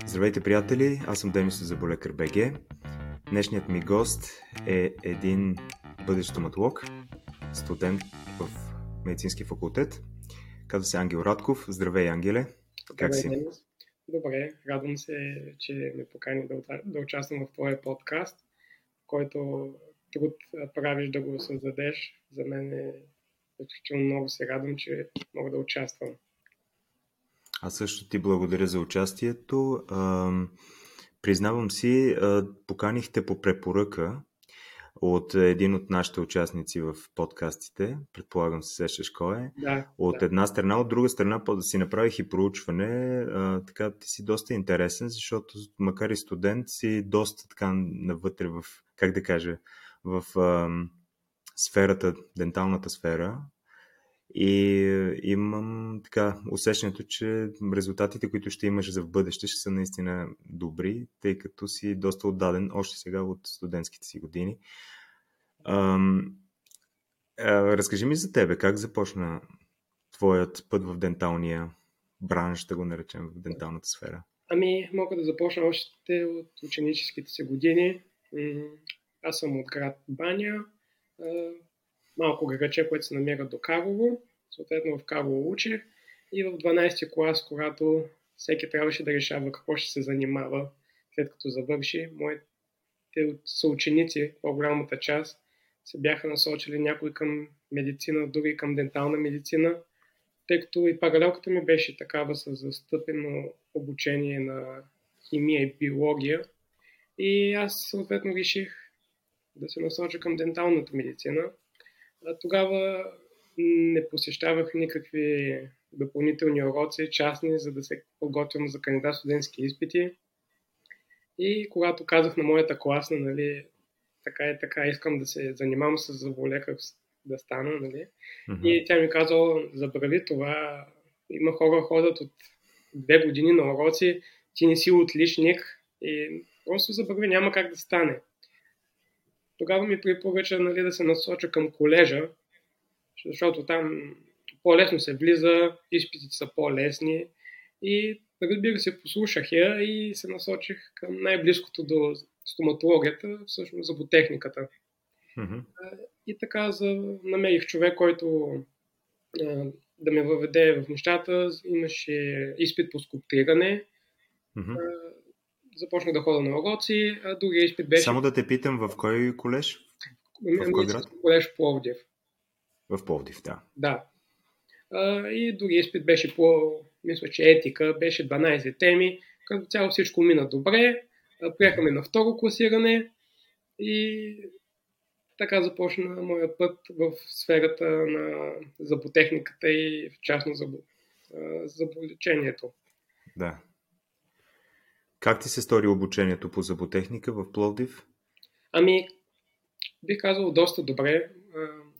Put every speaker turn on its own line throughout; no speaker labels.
Здравейте, приятели! Аз съм Денис от Заболекар БГ. Днешният ми гост е един бъдещ стоматолог, студент в медицински факултет. Казва се Ангел Радков. Здравей, Ангеле!
Как си? Денис. Добре, радвам се, че ме покани да, да участвам в твоя подкаст, който труд правиш да го създадеш. За мен е изключително много се радвам, че мога да участвам.
Аз също ти благодаря за участието. А, признавам си, а, поканихте по препоръка от един от нашите участници в подкастите, предполагам се сещаш кой е.
Да,
от
да.
една страна, от друга страна, да си направих и проучване, а, така ти си доста интересен, защото макар и студент си доста така навътре в, как да кажа, в а, сферата, денталната сфера и имам така усещането, че резултатите, които ще имаш за в бъдеще, ще са наистина добри, тъй като си доста отдаден още сега от студентските си години. Ам, а, разкажи ми за тебе, как започна твоят път в денталния бранш, да го наречем, в денталната сфера?
Ами, мога да започна още от ученическите си години. Аз съм от град Баня малко граче, което се намира до Карлово. Съответно в Карлово учих и в 12 клас, когато всеки трябваше да решава какво ще се занимава след като завърши. Моите съученици, по-голямата част, се бяха насочили някой към медицина, други към дентална медицина, тъй като и паралелката ми беше такава с застъпено обучение на химия и биология. И аз съответно реших да се насоча към денталната медицина. Тогава не посещавах никакви допълнителни уроци, частни, за да се подготвям за кандидат студентски изпити. И когато казах на моята класна, нали, така и така, искам да се занимавам с заболекар да стана, нали? Mm-hmm. И тя ми каза, забрави това, има хора ходят от две години на уроци, ти не си отличник и просто забрави, няма как да стане тогава ми препоръча нали, да се насоча към колежа, защото там по-лесно се влиза, изпитите са по-лесни и разбира се, послушах я и се насочих към най-близкото до стоматологията, всъщност зъботехниката. Mm-hmm. И така за, намерих човек, който а, да ме въведе в нещата. Имаше изпит по скулптиране. Mm-hmm започнах да хода на уроци, а другия изпит беше...
Само да те питам, в кой колеж?
В кой град? Колеж Пловдив.
В Пловдив, да.
Да. А, и другия изпит беше по, мисля, че етика, беше 12 теми. Като цяло всичко мина добре. Приехаме на второ класиране и така започна моя път в сферата на заботехниката и в частно за заболечението.
Да. Как ти се стори обучението по зъботехника в Пловдив?
Ами, бих казал доста добре.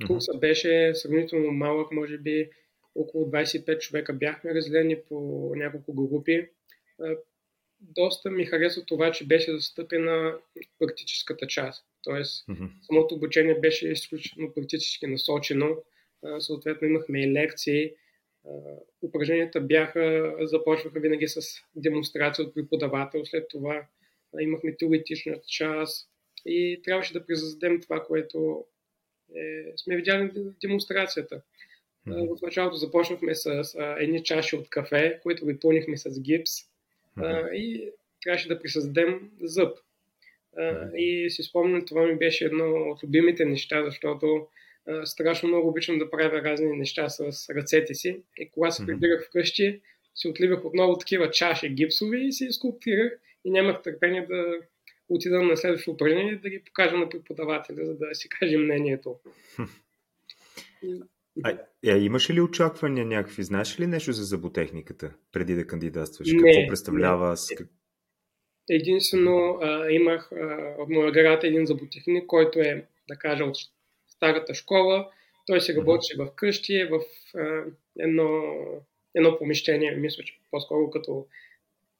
Курсът беше сравнително малък, може би около 25 човека бяхме разделени по няколко групи. Доста ми хареса това, че беше застъпена практическата част. Тоест, mm-hmm. самото обучение беше изключително практически насочено. Съответно, имахме и лекции, упражненията бяха, започваха винаги с демонстрация от преподавател, след това имахме теоретична част и трябваше да призадем това, което е, сме видяли в демонстрацията. Mm-hmm. В началото започнахме с а, едни чаши от кафе, които ги пълнихме с гипс mm-hmm. а, и трябваше да присъздадем зъб. А, mm-hmm. И си спомням, това ми беше едно от любимите неща, защото страшно много обичам да правя разни неща с ръцете си. И когато се прибирах вкъщи, си отливах отново такива чаши гипсови и си скулптирах и нямах търпение да отида на следващото упражнение да ги покажа на преподавателя, за да си каже мнението.
А, а имаш ли очаквания някакви? Знаеш ли нещо за заботехниката преди да кандидатстваш?
Не,
Какво представлява?
Не. Единствено а, имах а, в моя град един заботехник, който е, да кажа, от старата школа. Той се работеше в къщи, в а, едно, едно помещение, мисля, че по-скоро като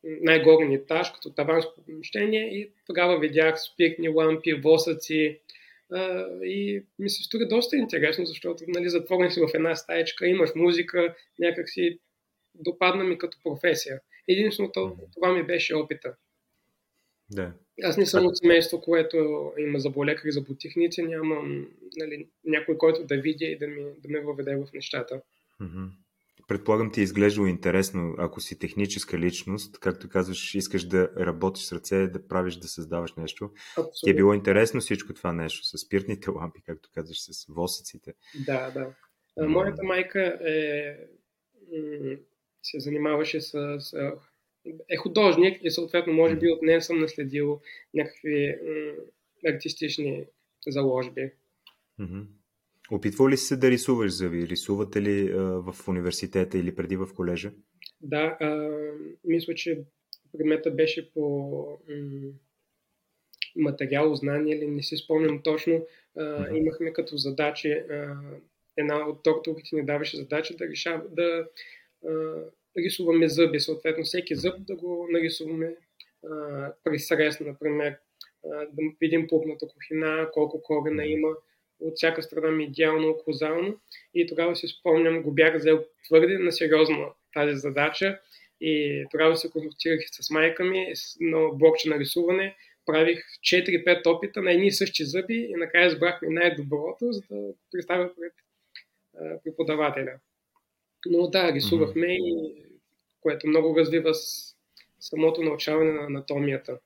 най-горен етаж, като таванско помещение и тогава видях спикни лампи, восъци а, и ми се стори доста интересно, защото нали, затворен си в една стаечка, имаш музика, някак си допадна ми като професия. Единственото това ми беше опита.
Да.
Аз не съм от семейство, което има заболекари, зъботехници, нямам нали, някой, който да видя и да, ми, да ме въведе в нещата.
Mm-hmm. Предполагам ти е изглеждало интересно, ако си техническа личност, както казваш, искаш да работиш с ръце, да правиш, да създаваш нещо. Абсолютно. Ти е било интересно всичко това нещо, с спиртните лампи, както казваш, с восъците.
Да, да. Моята майка е, се занимаваше с е художник и съответно може би от нея съм наследил някакви м- артистични заложби.
Mm-hmm. Опитвал ли се да рисуваш зъби? Рисувате ли а, в университета или преди в колежа?
Да, а, мисля, че предмета беше по м- материал, знание или не си спомням точно. А, mm-hmm. Имахме като задачи, а, една от докторите ни даваше задача да, решава, да а, рисуваме зъби, съответно всеки зъб да го нарисуваме. А, при срез, например, а, да видим пупната кухина, колко корена има, от всяка страна ми идеално окозално. И тогава си спомням, го бях взел твърде на сериозно тази задача и тогава се консултирах с майка ми на блокче на рисуване, правих 4-5 опита на едни и същи зъби и накрая избрахме най-доброто, за да представя пред преподавателя. Но да, рисувахме mm-hmm. и което много развива с самото научаване на анатомията.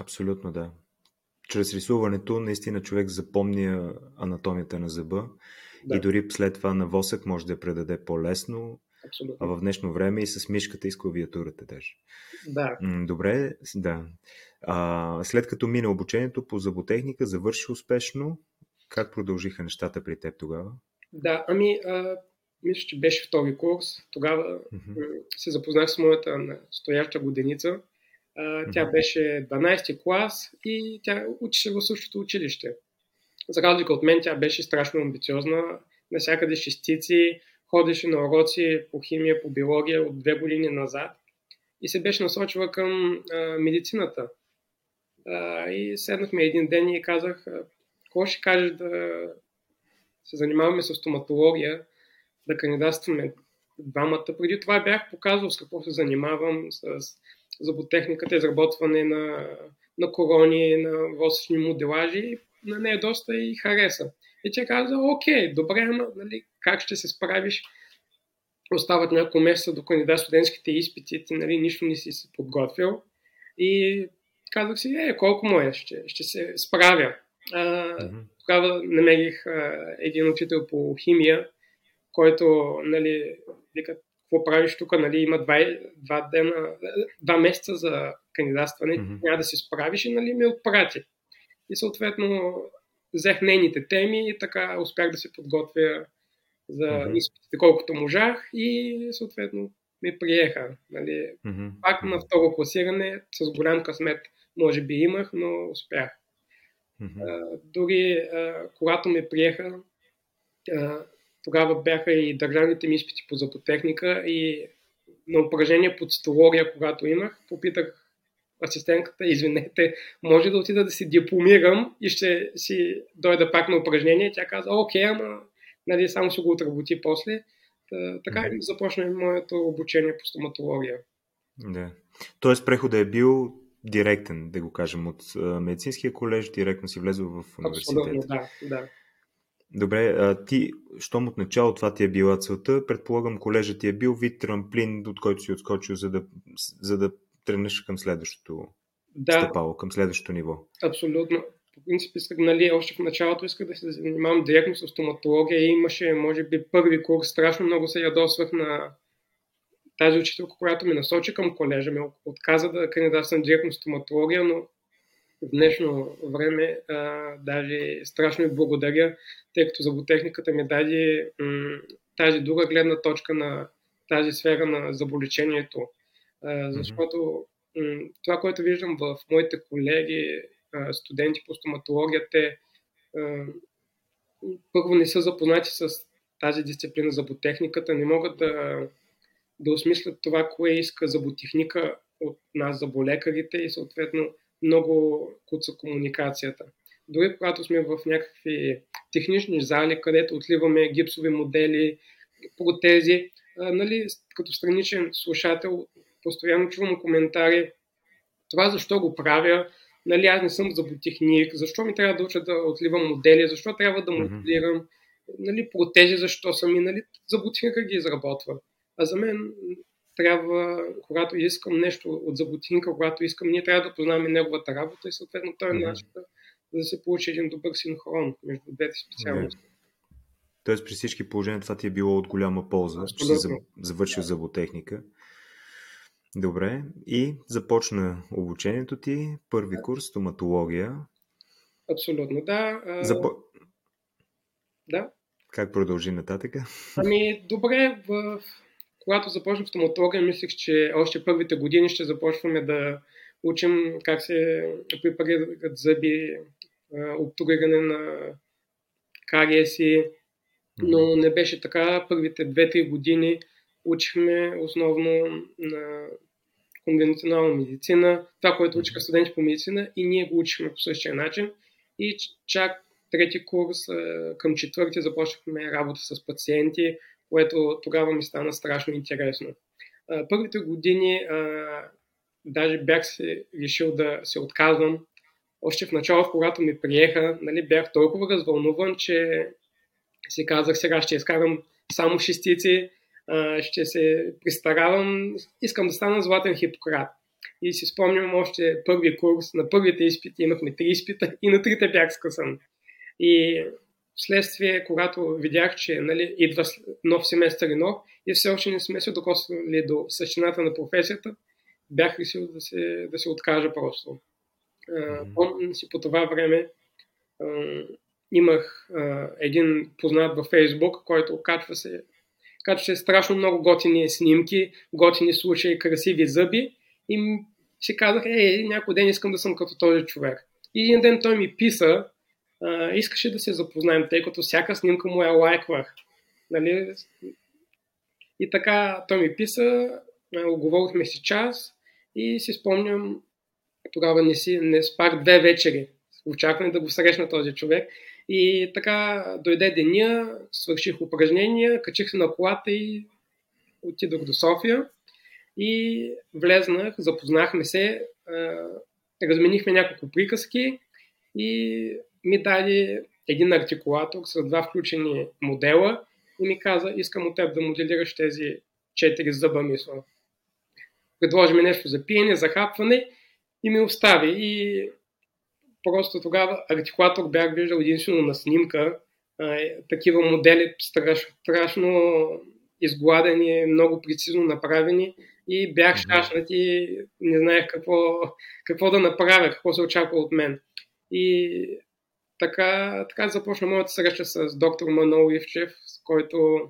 Абсолютно, да. Чрез рисуването наистина човек запомня анатомията на зъба да. и дори след това на восък може да я предаде по-лесно, Абсолютно. а в днешно време и с мишката и с клавиатурата даже.
Да.
Добре, да. А, след като мина обучението по зъботехника, завърши успешно, как продължиха нещата при теб тогава?
Да, ами а, мисля, че беше втори курс. Тогава mm-hmm. се запознах с моята стояща годеница. А, тя mm-hmm. беше 12 клас и тя учеше в същото училище. За разлика от мен, тя беше страшно амбициозна, насякъде шестици, ходеше на уроци по химия, по биология от две години назад и се беше насочила към а, медицината. А, и седнахме един ден и казах, какво ще кажеш да се занимаваме с стоматология, да кандидатстваме двамата. Преди това бях показвал с какво се занимавам, с зъботехниката, изработване на, на корони, на восъчни моделажи. На нея доста и хареса. И тя каза, окей, добре, ама нали, как ще се справиш? Остават няколко месеца до кандидат студентските изпити, ти нали, нищо не си се подготвил. И казах си, е, колко му е, ще, ще се справя. А, mm-hmm. Тогава намерих а, един учител по химия, който, нали, вика, какво правиш тук, нали, има два, два, дена, два месеца за кандидатстване, mm-hmm. няма да се справиш и, нали, ме отпрати. И съответно взех нейните теми и така успях да се подготвя за mm-hmm. изпитите колкото можах и съответно ме приеха. Нали. Mm-hmm. Пак на второ класиране с голям късмет може би имах, но успях. Mm-hmm. А, дори а, когато ме приеха, а, тогава бяха и държавните ми изпити по зъботехника и на упражнение по цитология, когато имах, попитах асистентката, извинете, може да отида да си дипломирам и ще си дойда пак на упражнение. Тя каза, окей, ама нали, само ще го отработи после. Та, така mm-hmm. започна моето обучение по стоматология.
Да. Тоест преходът е бил директен, да го кажем, от медицинския колеж, директно си влезъл в университета.
Абсолютно, да, да.
Добре, а ти, щом от начало това ти е била целта, предполагам колежът ти е бил вид трамплин, от който си отскочил, за да, за да тръгнеш към следващото да. стъпало, към следващото ниво.
Абсолютно. По принцип исках, нали, още в началото исках да се занимавам директно с стоматология и имаше, може би, първи курс. Страшно много се ядосвах на тази учителка, която ми насочи към колежа, ми отказа да кандидатствам директно в стоматология, но в днешно време а, даже страшно и благодаря, тъй като зъботехниката ми даде м- тази друга гледна точка на тази сфера на заболечението. А, защото м- това, което виждам в моите колеги, а, студенти по стоматология, те а, първо не са запознати с тази дисциплина зъботехниката, не могат да, да осмислят това, кое иска зъботехника от нас, заболекарите и съответно много куца комуникацията. Дори когато сме в някакви технични зали, където отливаме гипсови модели, протези, а, нали, като страничен слушател постоянно чувам коментари, това защо го правя, нали, аз не съм зъботехник, защо ми трябва да уча да отливам модели, защо трябва да моделирам, нали, протежи, защо съм и, нали, зъботехника ги изработва. А за мен трябва, когато искам нещо от зъботехника, когато искам, ние трябва да познаваме неговата работа и съответно той е mm-hmm. начин да, да се получи един добър синхрон между двете специалности. Yeah.
Тоест при всички положения това ти е било от голяма полза, че си завършил зъботехника. Добре. И започна обучението ти, първи курс, стоматология.
Абсолютно, да.
Запо...
Да.
Как продължи нататък?
Ами, добре, в... когато започнах стоматология, мислех, че още първите години ще започваме да учим как се препарират зъби, обтуриране на кариеси, но не беше така. Първите 2-3 години учихме основно на конвенционална медицина, това, което учиха студенти по медицина и ние го учихме по същия начин. И чак трети курс, към четвърти започнахме работа с пациенти, което тогава ми стана страшно интересно. Първите години даже бях се решил да се отказвам. Още в началото, когато ми приеха, нали, бях толкова развълнуван, че си казах, сега ще изкарам само шестици, ще се пристаравам, искам да стана златен хипократ. И си спомням още първи курс, на първите изпити имахме три изпита и на трите бях скъсан. И вследствие, когато видях, че нали, идва нов семестър и нов, и все още не сме се докосвали до същината на професията, бях решил да се, да се откажа просто. Помня си по това време, имах а, един познат във Фейсбук, който качва се, качва се страшно много готини снимки, готини слушай, красиви зъби и си казах, е, някой ден искам да съм като този човек. И един ден той ми писа, искаше да се запознаем, тъй като всяка снимка му я лайквах. Нали? И така той ми писа, оговорихме си час и си спомням, тогава не, си, не спах две вечери. Очаквам да го срещна този човек. И така дойде деня, свърших упражнения, качих се на колата и отидох до София. И влезнах, запознахме се, разменихме няколко приказки и ми даде един артикулатор с два включени модела и ми каза, искам от теб да моделираш тези четири зъба мисъл. Предложи ми нещо за пиене, за хапване и ми остави. И просто тогава артикулатор бях виждал единствено на снимка. А, е, такива модели страшно, страшно изгладени, много прецизно направени и бях щашнат и не знаех какво, какво да направя, какво се очаква от мен. И така, така започна моята среща с доктор Манол Ивчев, с който,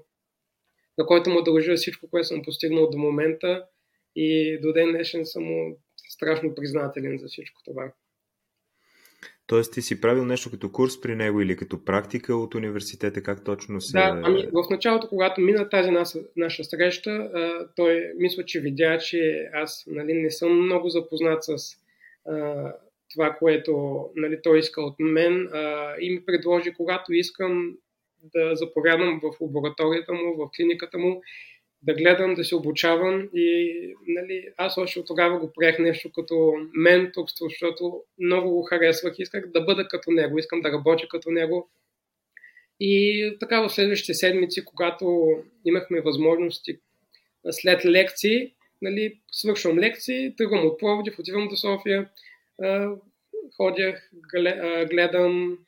на който му дължа всичко, което съм постигнал до момента и до ден днешен съм му страшно признателен за всичко това.
Тоест ти си правил нещо като курс при него или като практика от университета, как точно се...
Да, ами в началото, когато мина тази наша, наша среща, той мисля, че видя, че аз нали, не съм много запознат с това, което нали, той иска от мен а, и ми предложи, когато искам да заповядам в лабораторията му, в клиниката му да гледам, да се обучавам и нали, аз още от тогава го приех нещо като менторство, защото много го харесвах, исках да бъда като него, искам да работя като него. И така в следващите седмици, когато имахме възможности след лекции, нали, свършвам лекции, тръгвам от Пловдив, отивам до София, ходях, гледам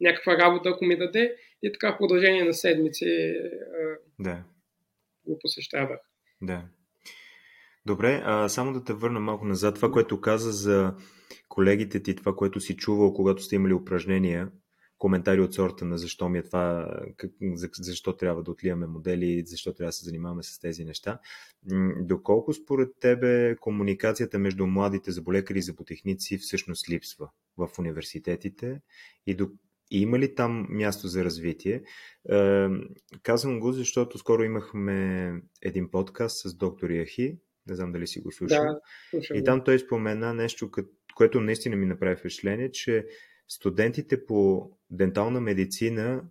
някаква работа, ако ми даде и така в продължение на седмици
да
го посещавах.
Да. Добре, а само да те върна малко назад. Това, което каза за колегите ти, това, което си чувал, когато сте имали упражнения, коментари от сорта на защо ми е това, как, защо трябва да отливаме модели, защо трябва да се занимаваме с тези неща. Доколко според тебе комуникацията между младите заболекари и зъботехници всъщност липсва в университетите и до и има ли там място за развитие? Е, казвам го, защото скоро имахме един подкаст с доктор Яхи, не знам дали си го слушал.
Да, слушам.
И там той спомена нещо, което наистина ми направи впечатление, че студентите по дентална медицина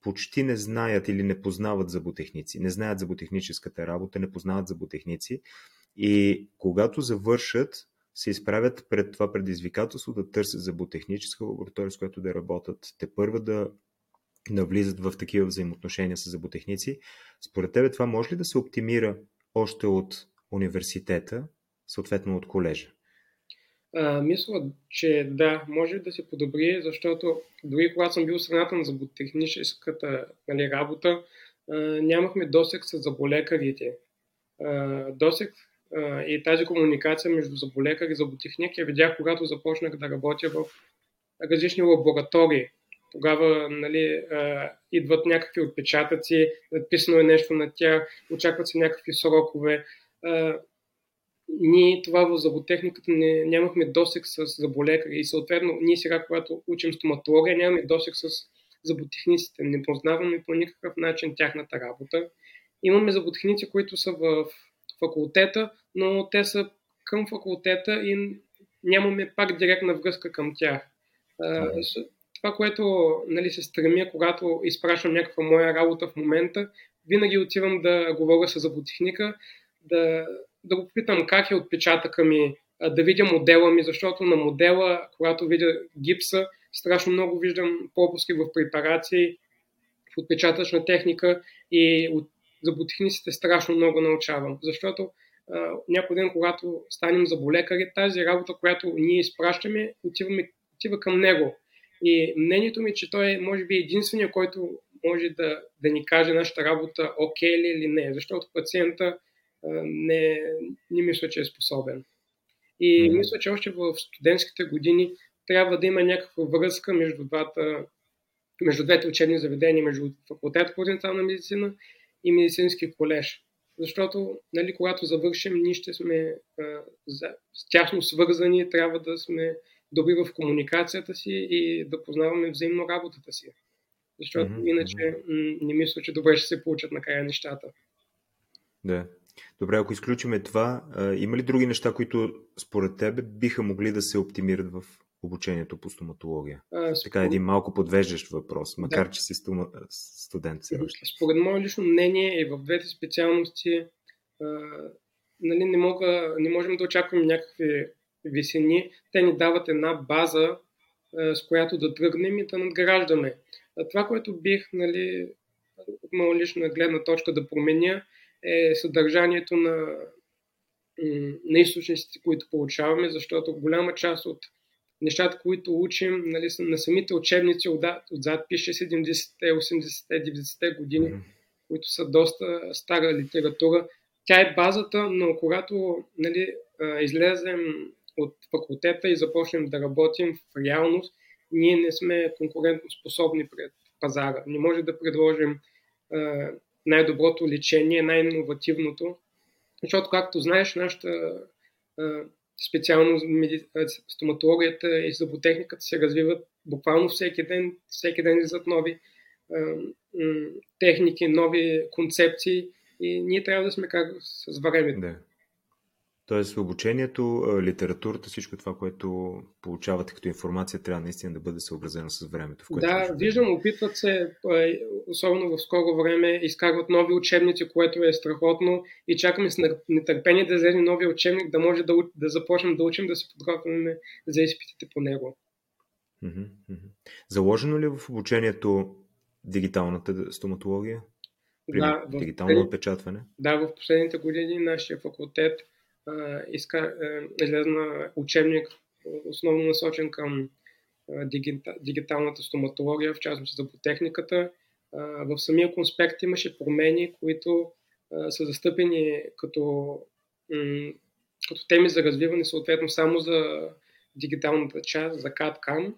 почти не знаят или не познават зъботехници. Не знаят зъботехническата работа, не познават зъботехници. И когато завършат, се изправят пред това предизвикателство да търсят зъботехническа лаборатория, с която да работят. Те първа да навлизат в такива взаимоотношения с зъботехници. Според тебе това може ли да се оптимира още от университета, съответно от колежа?
А, мисля, че да, може да се подобри, защото дори когато съм бил страната на зъботехническата нали, работа, а, нямахме досек с заболекарите. А, досек а, и тази комуникация между заболекар и зъботехник я видях, когато започнах да работя в различни лаборатории. Тогава нали, а, идват някакви отпечатъци, написано е нещо на тях, очакват се някакви срокове. А, ние това в зъботехниката не, нямахме досек с заболекари и съответно ние сега, когато учим стоматология, нямаме досек с зъботехниците. Не познаваме по никакъв начин тяхната работа. Имаме зъботехници, които са в факултета, но те са към факултета и нямаме пак директна връзка към тях. Това, което нали, се стремя, когато изпращам някаква моя работа в момента, винаги отивам да говоря с зъботехника, да, да го попитам как е отпечатъка ми, да видя модела ми, защото на модела, когато видя гипса, страшно много виждам пропуски в препарации, в отпечатъчна техника и от зъботехниците страшно много научавам. Защото а, някой ден, когато станем заболекари, тази работа, която ние изпращаме, отиваме, отива към него. И мнението ми, че той е, може би, единствения, който може да, да ни каже нашата работа окей ли или не, защото пациента не, не мисля, че е способен. И мисля, че още в студентските години трябва да има някаква връзка между двата, между двете учебни заведения, между факултет по дентална медицина и медицински колеж. Защото, нали, когато завършим, ние ще сме а, за, тясно свързани, трябва да сме добри в комуникацията си и да познаваме взаимно работата си. Защото mm-hmm. иначе м- не мисля, че добре ще се получат накрая нещата.
Да. Добре, ако изключиме това, има ли други неща, които според тебе биха могли да се оптимират в обучението по стоматология? А, според... Така един малко подвеждащ въпрос, макар да. че си стома... студент все още.
Според мое лично мнение и в двете специалности а, нали, не, мога, не можем да очакваме някакви висени. Те ни дават една база, а, с която да тръгнем и да надграждаме. А това, което бих нали, от моя лична гледна точка да променя, е съдържанието на, на източниците, които получаваме, защото голяма част от нещата, които учим, нали, на самите учебници отзад, отзад пише 70-те, 80-те, 90-те години, които са доста стара литература. Тя е базата, но когато нали, излезем от факултета и започнем да работим в реалност, ние не сме конкурентно способни пред пазара. Не може да предложим най-доброто лечение, най-инновативното. Защото, както знаеш, нашата специално стоматологията и зъботехниката се развиват буквално всеки ден. Всеки ден излизат нови техники, нови концепции и ние трябва да сме как с времето. Да.
Тоест обучението, литературата, всичко това, което получавате като информация, трябва наистина да бъде съобразено с времето. В
което да, виждам, опитват се, особено в скоро време, изкарват нови учебници, което е страхотно и чакаме с нетърпение да излезе нови учебник, да може да, да започнем да учим, да се подготвяме за изпитите по него.
Заложено ли е в обучението дигиталната стоматология? При да, дигитално в, отпечатване?
Да, в последните години нашия факултет иска, е, излезна учебник, основно насочен към дигиталната стоматология, в частност за ботехниката. В самия конспект имаше промени, които са застъпени като, като теми за развиване, съответно само за дигиталната част, за CAD-CAM,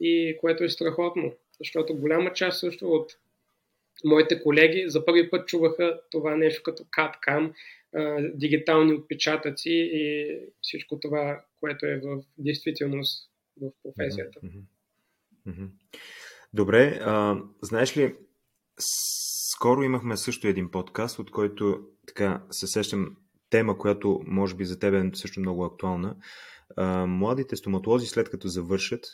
и което е страхотно, защото голяма част също от моите колеги за първи път чуваха това нещо като CAD-CAM, дигитални отпечатъци и всичко това, което е в действителност в професията.
Добре, а, знаеш ли, скоро имахме също един подкаст, от който така се сещам тема, която може би за теб е също много актуална. А, младите стоматолози след като завършат,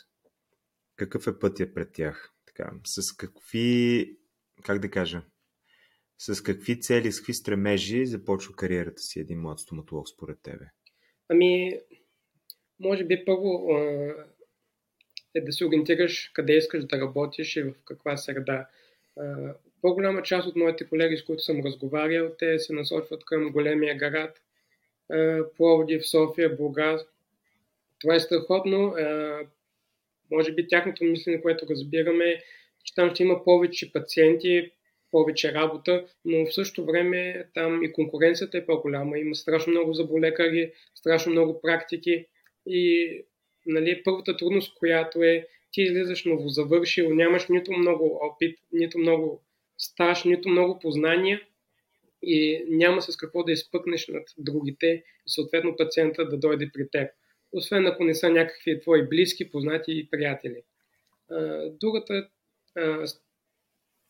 какъв е пътя пред тях? Така, с какви, как да кажа, с какви цели, с какви стремежи започва кариерата си един млад стоматолог според тебе?
Ами, може би първо е да се ориентираш къде искаш да работиш и в каква среда. По-голяма част от моите колеги, с които съм разговарял, те се насочват към големия град, Пловдив, София, Бургас. Това е страхотно. Може би тяхното мислене, което разбираме, че там ще има повече пациенти, повече работа, но в същото време там и конкуренцията е по-голяма. Има страшно много заболекари, страшно много практики и нали, първата трудност, която е ти излизаш новозавършил, нямаш нито много опит, нито много стаж, нито много познания и няма с какво да изпъкнеш над другите и съответно пациента да дойде при теб. Освен ако не са някакви твои близки, познати и приятели. Другата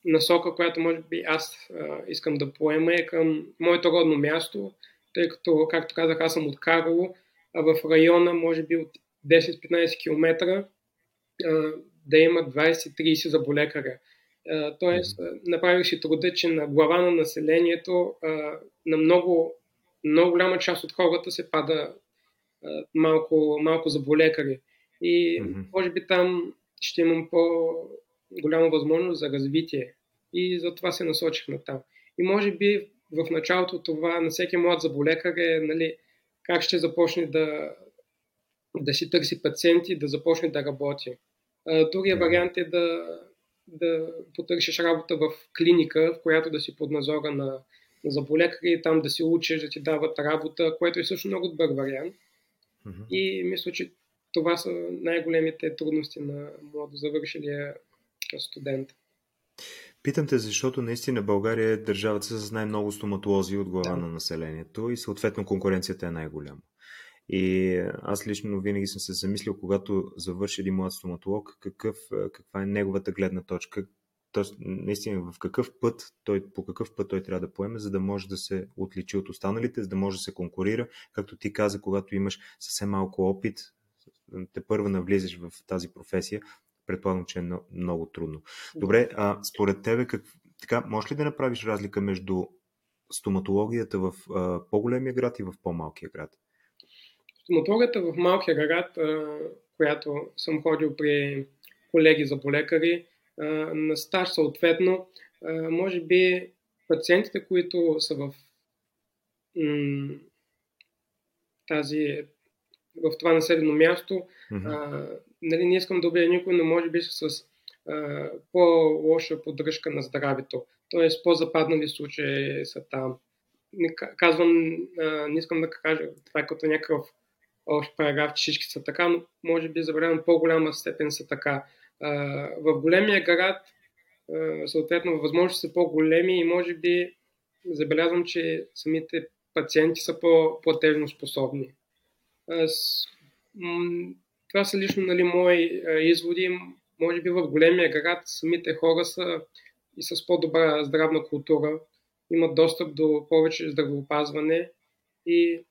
насока, която може би аз искам да поема е към моето родно място, тъй като, както казах, аз съм от Карлово, а в района, може би от 10-15 км, да има 20-30 заболекаря. Тоест, направих си труда, че на глава на населението на много, много голяма част от хората се пада малко, малко заболекари. И може би там ще имам по-голяма възможност за развитие. И затова се насочих на там. И може би в началото това на всеки млад заболекар е нали, как ще започне да, да си търси пациенти, да започне да работи. Другия вариант е да, да потърсиш работа в клиника, в която да си под надзора на, на заболекари и там да си учиш, да ти дават работа, което е също много добър вариант. Mm-hmm. И мисля, че това са най-големите трудности на младо завършилия студент.
Питам те, защото наистина България е държавата с най-много стоматолози от глава да. на населението и съответно конкуренцията е най-голяма. И аз лично винаги съм се замислил, когато завърши един млад стоматолог, какъв, каква е неговата гледна точка, Тоест, наистина, в какъв път той, по какъв път той трябва да поеме, за да може да се отличи от останалите, за да може да се конкурира. Както ти каза, когато имаш съвсем малко опит, те първо навлизаш в тази професия, предполагам, че е много трудно. Добре, а според тебе, как, така, можеш ли да направиш разлика между стоматологията в а, по-големия град и в по-малкия град?
Стоматологията в малкия град, а, която съм ходил при колеги за болекари, а, на стаж съответно, а, може би пациентите, които са в м- тази в това населено място, mm-hmm. а, нали, не искам да убия никой, но може би с а, по-лоша поддръжка на здравето. Тоест, по-западнали случаи са там. Не, казвам, а, не искам да кажа това е като някакъв общ параграф, че всички са така, но може би забравям по-голяма степен са така. А, в големия град, а, съответно, възможности са по-големи и може би забелязвам, че самите пациенти са по-платежно способни. Това са лично нали, мои изводи. Може би в големия град самите хора са и с по-добра здравна култура, имат достъп до повече здравеопазване и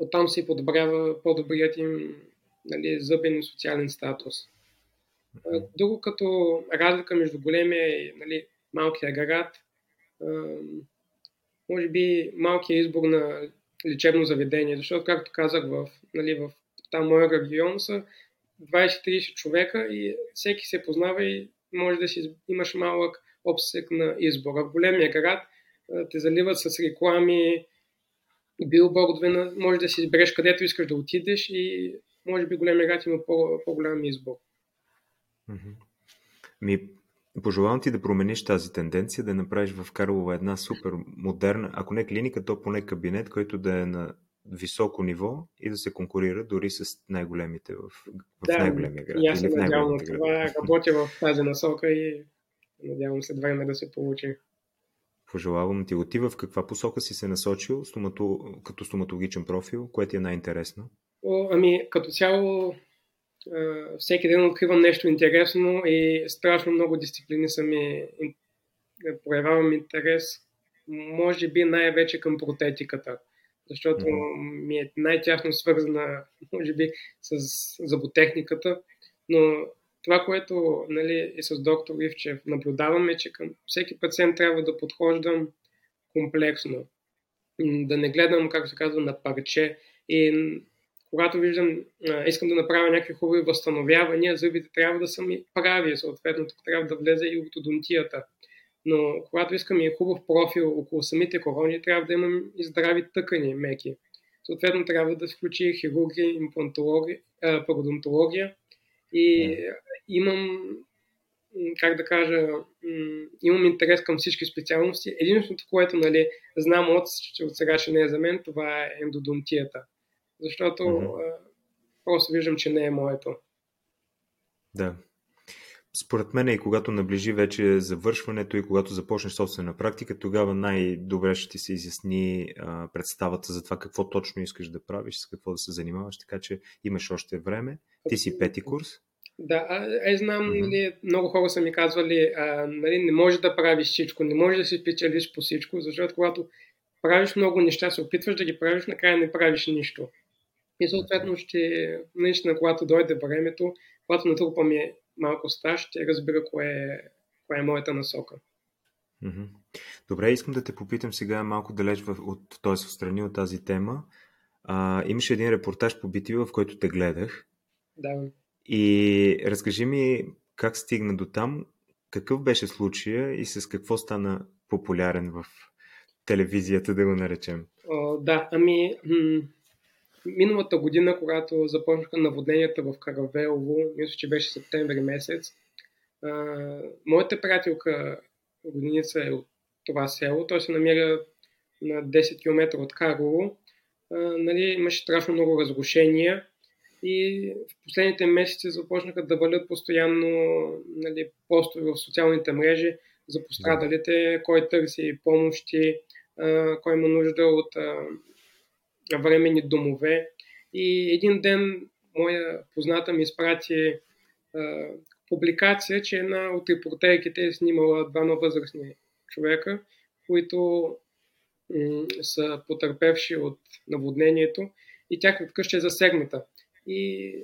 оттам се подобрява по-добрият им нали, зъбен и социален статус. Друго като разлика между големия и нали, малкия град, може би малкият избор на лечебно заведение, защото, както казах, в, нали, в там моя регион са 20-30 човека и всеки се познава и може да си имаш малък обсек на избора. В големия град те заливат с реклами, билбордове, може да си избереш където искаш да отидеш и може би големия град има по- по-голям избор.
Ми, пожелавам ти да промениш тази тенденция, да направиш в Карлова една супер модерна, ако не клиника, то поне кабинет, който да е на високо ниво и да се конкурира дори с най-големите в, в
да,
най-големия град.
Аз се надявам на това. Работя в тази насока и надявам се време да се получи.
Пожелавам ти. Отива в каква посока си се насочил стомато... като стоматологичен профил? Кое ти е най-интересно?
О, ами, като цяло всеки ден откривам нещо интересно и страшно много дисциплини са ми проявявам интерес, може би най-вече към протетиката защото mm-hmm. ми е най-тясно свързана, може би, с зъботехниката, но това, което нали, и с доктор Ивчев наблюдаваме, че към всеки пациент трябва да подхождам комплексно. Да не гледам, както се казва, на парче. И когато виждам, искам да направя някакви хубави възстановявания, зъбите трябва да са ми прави, съответно тук трябва да влезе и ортодонтията. Но когато искам и хубав профил около самите корони, трябва да имам и здрави тъкани, меки. Съответно трябва да включи хирургия, имплантология, пародонтология и имам как да кажа, имам интерес към всички специалности. Единственото, което нали, знам от, че от сега ще не е за мен, това е ендодонтията. Защото mm-hmm. просто виждам, че не е моето.
Да. Според мен и когато наближи вече завършването и когато започнеш собствена практика, тогава най-добре ще ти се изясни а, представата за това какво точно искаш да правиш, с какво да се занимаваш, така че имаш още време. Ти си пети курс.
Да, аз знам, mm-hmm. нали, много хора са ми казвали, а, нали, не можеш да правиш всичко, не можеш да си спечелиш по всичко, защото когато правиш много неща, се опитваш да ги правиш, накрая не правиш нищо. И съответно ще, наистина, когато дойде времето, когато натрупаме малко стаж, ще разбера кое е, кое е моята насока.
Добре, искам да те попитам сега малко далеч от, т.е. в страни от тази тема. А, имаше един репортаж по BTV, в който те гледах.
Да.
И разкажи ми как стигна до там, какъв беше случая и с какво стана популярен в телевизията, да го наречем.
О, да, ами миналата година, когато започнаха наводненията в Каравелово, мисля, че беше септември месец, а, моята приятелка годиница е от това село, той се намира на 10 км от Карлово. А, нали, имаше страшно много разрушения и в последните месеци започнаха да валят постоянно нали, постове в социалните мрежи за пострадалите, кой търси помощи, а, кой има нужда от а, временни домове. И един ден моя позната ми изпрати а, публикация, че една от репортерките е снимала двама възрастни човека, които м- са потърпевши от наводнението и тяхната къща е засегната. И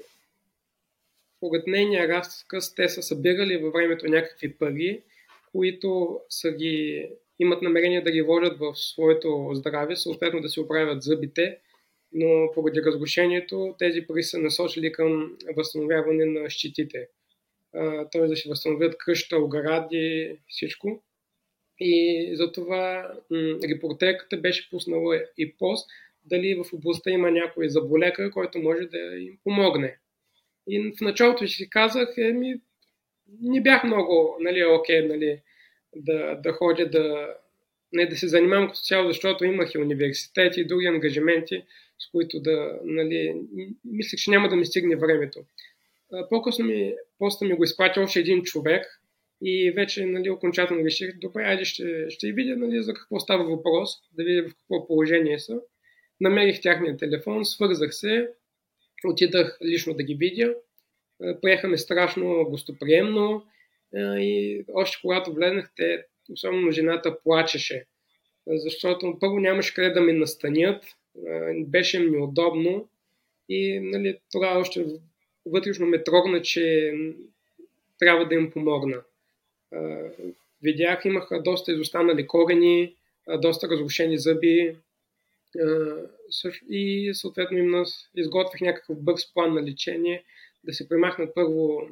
според нейния разказ те са събирали във времето някакви пари, които са ги имат намерение да ги вложат в своето здраве, съответно да си оправят зъбите, но поради разрушението тези пари са насочили към възстановяване на щитите. Т.е. да си възстановят къща, огради, всичко. И затова м- репортерката беше пуснала и пост, дали в областта има някой заболека, който може да им помогне. И в началото си казах, еми, не бях много, нали, окей, нали, да, да ходя да, не да се занимавам като цяло, защото имах и университет и други ангажименти, с които да, нали, мислех, че няма да ми стигне времето. По-късно ми, поста ми го изпрати още един човек и вече нали, окончателно реших, добре, айде ще, ще видя нали, за какво става въпрос, да видя в какво положение са. Намерих тяхния телефон, свързах се, отидах лично да ги видя. Приехаме страшно гостоприемно и още когато влезнах, те особено жената плачеше, защото първо нямаше къде да ме настанят, беше ми неудобно и нали, тогава още вътрешно ме трогна, че трябва да им помогна. Видях, имаха доста изостанали корени, доста разрушени зъби и съответно им изготвих някакъв бърз план на лечение, да се премахнат първо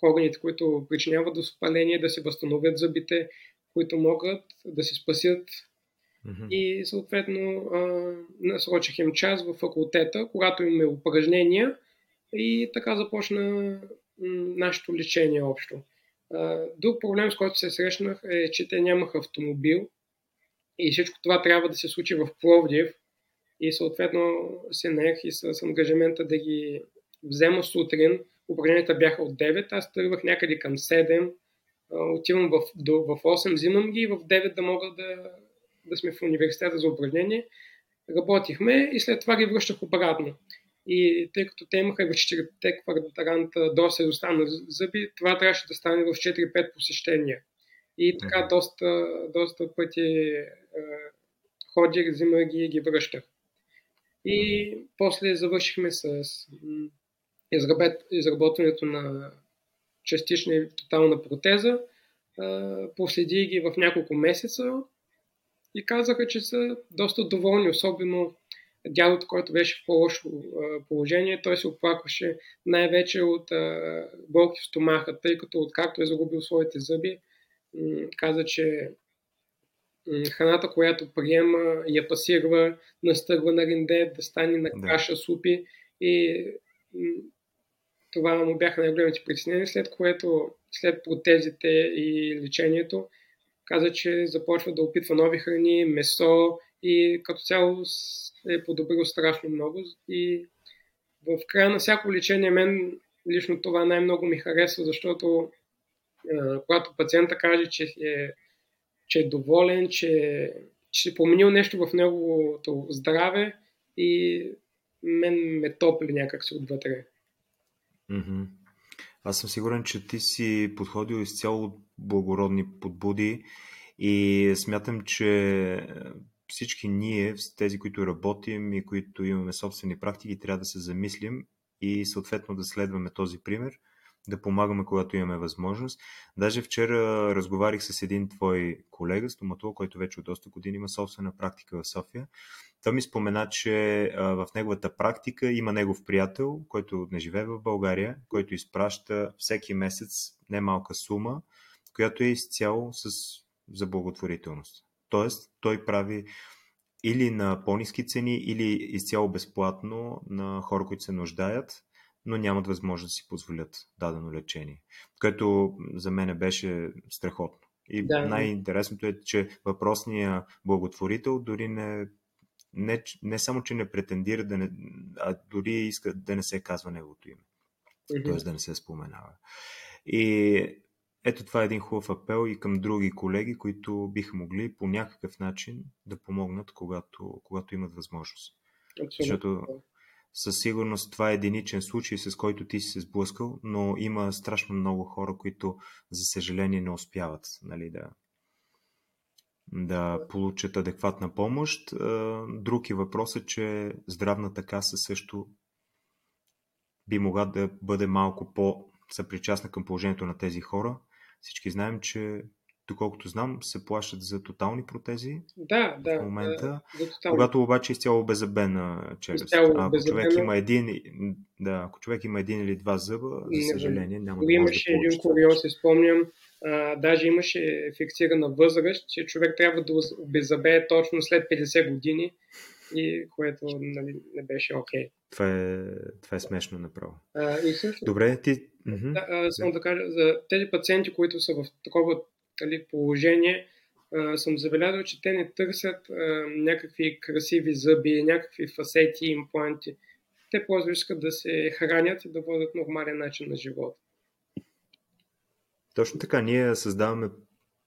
корените, които причиняват възпаление, да се възстановят зъбите, които могат да се спасят. Mm-hmm. И съответно насрочих им час в факултета, когато имаме упражнения и така започна нашето лечение общо. Друг проблем, с който се срещнах е, че те нямаха автомобил и всичко това трябва да се случи в Пловдив и съответно се наех и с ангажимента да ги взема сутрин. Упражненията бяха от 9, аз тръгвах някъде към 7, отивам в, до, в 8, взимам ги и в 9 да мога да, да сме в университета за упражнение. Работихме и след това ги връщах обратно. И тъй като те имаха в 4 квадранта доста изостанали зъби, това трябваше да стане в 4-5 посещения. И така доста, доста пъти е, ходих, взимах ги и ги връщах. И после завършихме с изработването на частична и тотална протеза. Последи ги в няколко месеца и казаха, че са доста доволни, особено дядото, който беше в по-лошо положение, той се оплакваше най-вече от болки в стомаха, тъй като откакто е загубил своите зъби, каза, че храната, която приема, я пасирва, настърва на ринде, да стане на каша, супи и това му бяха най-големите притеснения, след което, след протезите и лечението, каза, че започва да опитва нови храни, месо и като цяло е подобрил страшно много. И в края на всяко лечение мен лично това най-много ми харесва, защото когато пациента каже, че е, че е доволен, че, че е променил нещо в неговото здраве и мен ме топли някак се отвътре.
Mm-hmm. Аз съм сигурен, че ти си подходил изцяло благородни подбуди и смятам, че всички ние, тези, които работим и които имаме собствени практики, трябва да се замислим и съответно да следваме този пример – да помагаме, когато имаме възможност. Даже вчера разговарих с един твой колега, стоматолог, който вече от доста години има собствена практика в София. Той ми спомена, че в неговата практика има негов приятел, който не живее в България, който изпраща всеки месец немалка сума, която е изцяло с, за благотворителност. Тоест, той прави или на по-низки цени, или изцяло безплатно на хора, които се нуждаят но нямат възможност да си позволят дадено лечение, което за мен беше страхотно. И да. най-интересното е, че въпросният благотворител дори не, не, не само, че не претендира, да не, а дори иска да не се казва неговото име. Mm-hmm. Т.е. да не се споменава. И ето това е един хубав апел и към други колеги, които биха могли по някакъв начин да помогнат, когато, когато имат възможност. Абсолютно. Защото със сигурност това е единичен случай, с който ти си се сблъскал, но има страшно много хора, които, за съжаление, не успяват нали, да, да получат адекватна помощ. Друг е въпросът, че здравната каса също би могла да бъде малко по-съпричастна към положението на тези хора. Всички знаем, че доколкото знам, се плащат за тотални протези
да, да,
в момента.
Да,
когато обаче е изцяло беззъбена челюст. Ако човек има един, да, ако човек има един или два зъба, за съжаление няма да
Имаше да един куриоз, се спомням, а, даже имаше фиксирана възраст, че човек трябва да обеззъбее точно след 50 години, и което нали, не беше окей. Okay.
Това е, това е смешно направо.
А, и също,
Добре, ти...
Да, само да кажа, за тези пациенти, които са в такова нали, положение, а, съм забелязал, че те не търсят а, някакви красиви зъби, някакви фасети, импланти. Те просто искат да се хранят и да водят нормален начин на живота.
Точно така, ние създаваме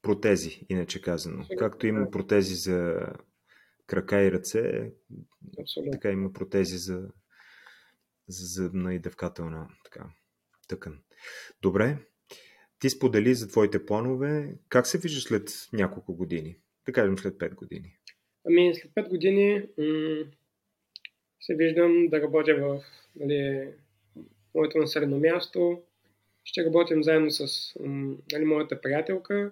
протези, иначе казано. Както има протези за крака и ръце, Абсолютно. така има протези за, за зъбна и дъвкателна така, тъкан. Добре, ти сподели за твоите планове. Как се виждаш след няколко години? Да кажем след 5 години.
Ами след 5 години м- се виждам да работя в нали, моето населено място. Ще работим заедно с нали, моята приятелка.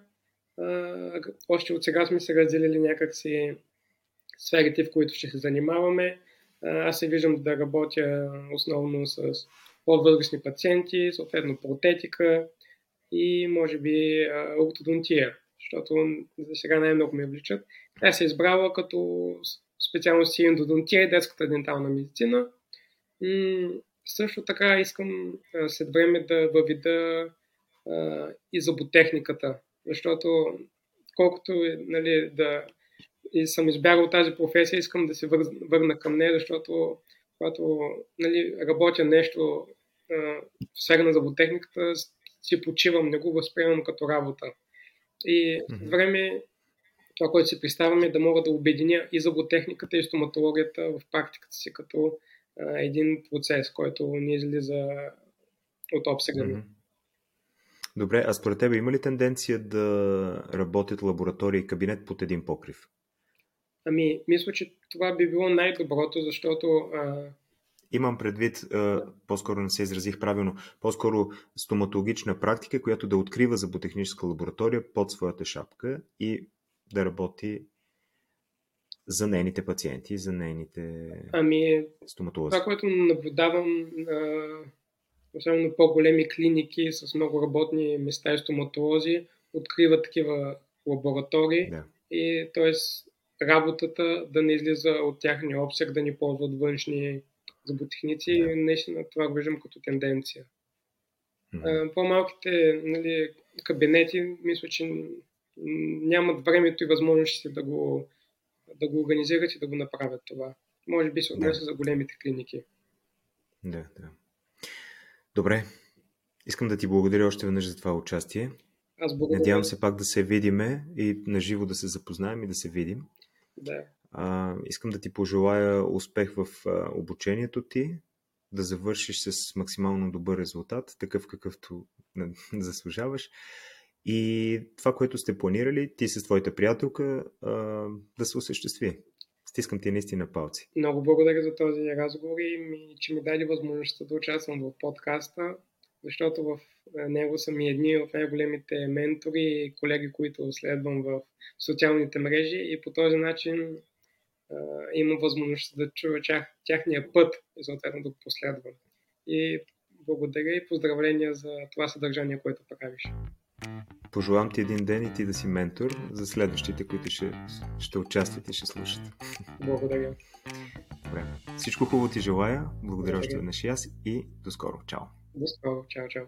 Още от сега сме се разделили някакси сферите, в които ще се занимаваме. Аз се виждам да работя основно с по-възрастни пациенти, съответно протетика, и може би ортодонтия, защото за сега най-много ме вличат. Тя се е избрала като специалност си ендодонтия и детската дентална медицина. Също така искам след време да въведа а, и зъботехниката, защото колкото нали, да и съм избягал тази професия, искам да се върна към нея, защото когато нали, работя нещо а, в сфера на зъботехниката, си почивам, не го възприемам като работа. И време това, което си представям е да мога да обединя и зъботехниката и стоматологията в практиката си като а, един процес, който не излиза от обсега Mm-hmm.
Добре, а според тебе има ли тенденция да работят лаборатория и кабинет под един покрив?
Ами, мисля, че това би било най-доброто, защото а,
Имам предвид, по-скоро не се изразих правилно, по-скоро стоматологична практика, която да открива зъботехническа лаборатория под своята шапка и да работи за нейните пациенти, за нейните
ами,
стоматолози?
Това, което наблюдавам, особено на по-големи клиники с много работни места и стоматолози, откриват такива лаборатории
да.
и т.е. работата да не излиза от тяхния обсек, да ни ползват външни зъботехници. Да. Наистина това го виждам като тенденция. Mm-hmm. По-малките нали, кабинети, мисля, че нямат времето и възможности да го, да го организират и да го направят това. Може би се отнесе да. за големите клиники.
Да, да. Добре. Искам да ти благодаря още веднъж за това участие.
Аз благодаря.
Надявам се пак да се видиме и наживо да се запознаем и да се видим.
Да.
А, искам да ти пожелая успех в а, обучението ти, да завършиш с максимално добър резултат, такъв какъвто заслужаваш. И това, което сте планирали, ти с твоята приятелка, да се осъществи. Стискам ти наистина палци.
Много благодаря за този разговор и ми, че ми даде възможността да участвам в подкаста, защото в него са ми едни от най-големите ментори и колеги, които следвам в социалните мрежи и по този начин а, имам възможност да чуя тях, тяхния път и съответно да го последвам. И благодаря и поздравления за това съдържание, което правиш.
Пожелавам ти един ден и ти да си ментор за следващите, които ще, ще участват и ще слушат.
Благодаря.
Добре. Всичко хубаво ти желая. Благодаря още веднъж и аз и до скоро. Чао.
До скоро. Чао, чао.